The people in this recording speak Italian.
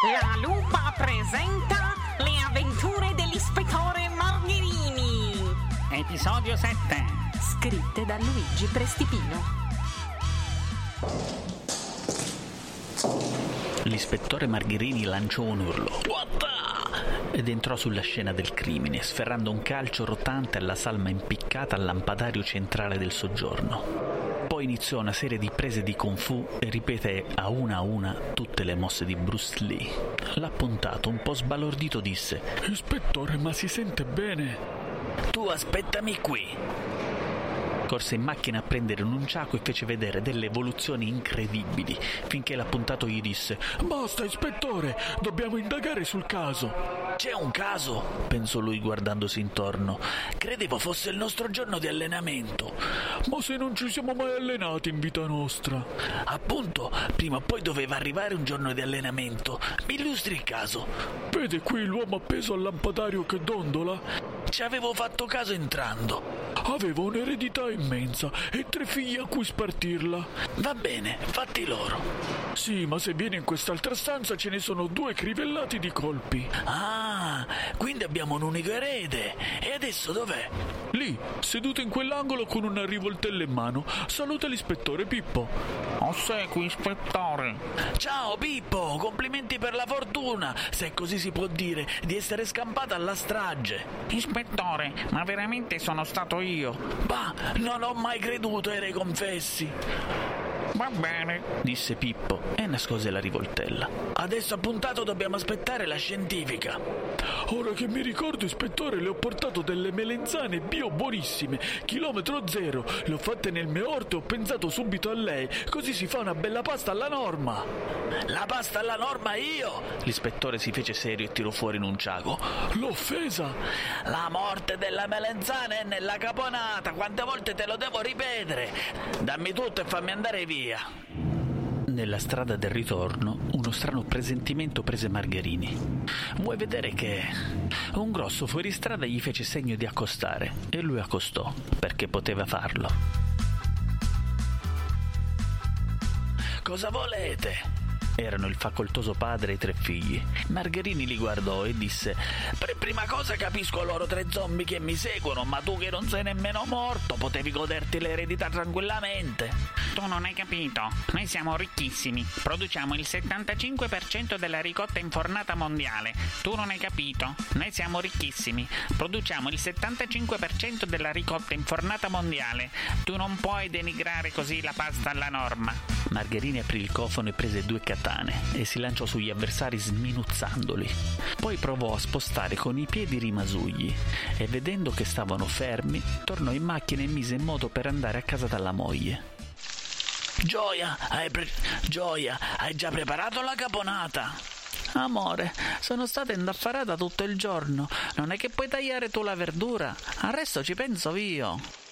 La lupa presenta le avventure dell'ispettore Margherini. Episodio 7. Scritte da Luigi Prestipino. L'ispettore Margherini lanciò un urlo Guarda! ed entrò sulla scena del crimine, sferrando un calcio rotante alla salma impiccata al lampadario centrale del soggiorno. Poi iniziò una serie di prese di kung fu e ripeté a una a una tutte le mosse di Bruce Lee. L'appuntato, un po' sbalordito, disse Ispettore, ma si sente bene? Tu aspettami qui. Corse in macchina a prendere un unciaco e fece vedere delle evoluzioni incredibili, finché l'appuntato gli disse Basta, ispettore, dobbiamo indagare sul caso. C'è un caso, pensò lui guardandosi intorno. Credevo fosse il nostro giorno di allenamento. Ma se non ci siamo mai allenati in vita nostra? Appunto, prima o poi doveva arrivare un giorno di allenamento. Mi illustri il caso. Vede qui l'uomo appeso al lampadario che dondola? Ci avevo fatto caso entrando. Aveva un'eredità immensa e tre figli a cui spartirla. Va bene, fatti loro. Sì, ma se vieni in quest'altra stanza ce ne sono due crivellati di colpi. Ah, quindi abbiamo un unico erede. E adesso dov'è? Lì, seduto in quell'angolo con una rivoltella in mano, saluta l'ispettore Pippo. Ossequi, ispettore. Ciao Pippo, complimenti per la fortuna, se così si può dire, di essere scampata alla strage. Ispettore, ma veramente sono stato io. Bah, non ho mai creduto ai re confessi. Va bene, disse Pippo e nascose la rivoltella. Adesso appuntato dobbiamo aspettare la scientifica. Ora che mi ricordo, ispettore, le ho portato delle melenzane bio buonissime, chilometro zero. Le ho fatte nel mio orto e ho pensato subito a lei, così si fa una bella pasta alla norma. La pasta alla norma io? L'ispettore si fece serio e tirò fuori un unciaco. L'ho offesa! La morte della melenzana è nella caponata, quante volte te lo devo ripetere? Dammi tutto e fammi andare via. Nella strada del ritorno, uno strano presentimento prese Margherini. Vuoi vedere che... Un grosso fuoristrada gli fece segno di accostare e lui accostò, perché poteva farlo. Cosa volete? Erano il facoltoso padre e i tre figli. Margherini li guardò e disse: Per prima cosa capisco loro tre zombie che mi seguono, ma tu che non sei nemmeno morto, potevi goderti l'eredità tranquillamente. Tu non hai capito. Noi siamo ricchissimi. Produciamo il 75% della ricotta infornata mondiale. Tu non hai capito. Noi siamo ricchissimi. Produciamo il 75% della ricotta infornata mondiale. Tu non puoi denigrare così la pasta alla norma. Margherini aprì il cofano e prese due catene e si lanciò sugli avversari sminuzzandoli. Poi provò a spostare con i piedi i rimasugli e vedendo che stavano fermi, tornò in macchina e mise in moto per andare a casa dalla moglie. Gioia, hai, pre- Gioia, hai già preparato la caponata? Amore, sono stata indaffarata tutto il giorno. Non è che puoi tagliare tu la verdura? Al resto ci penso io.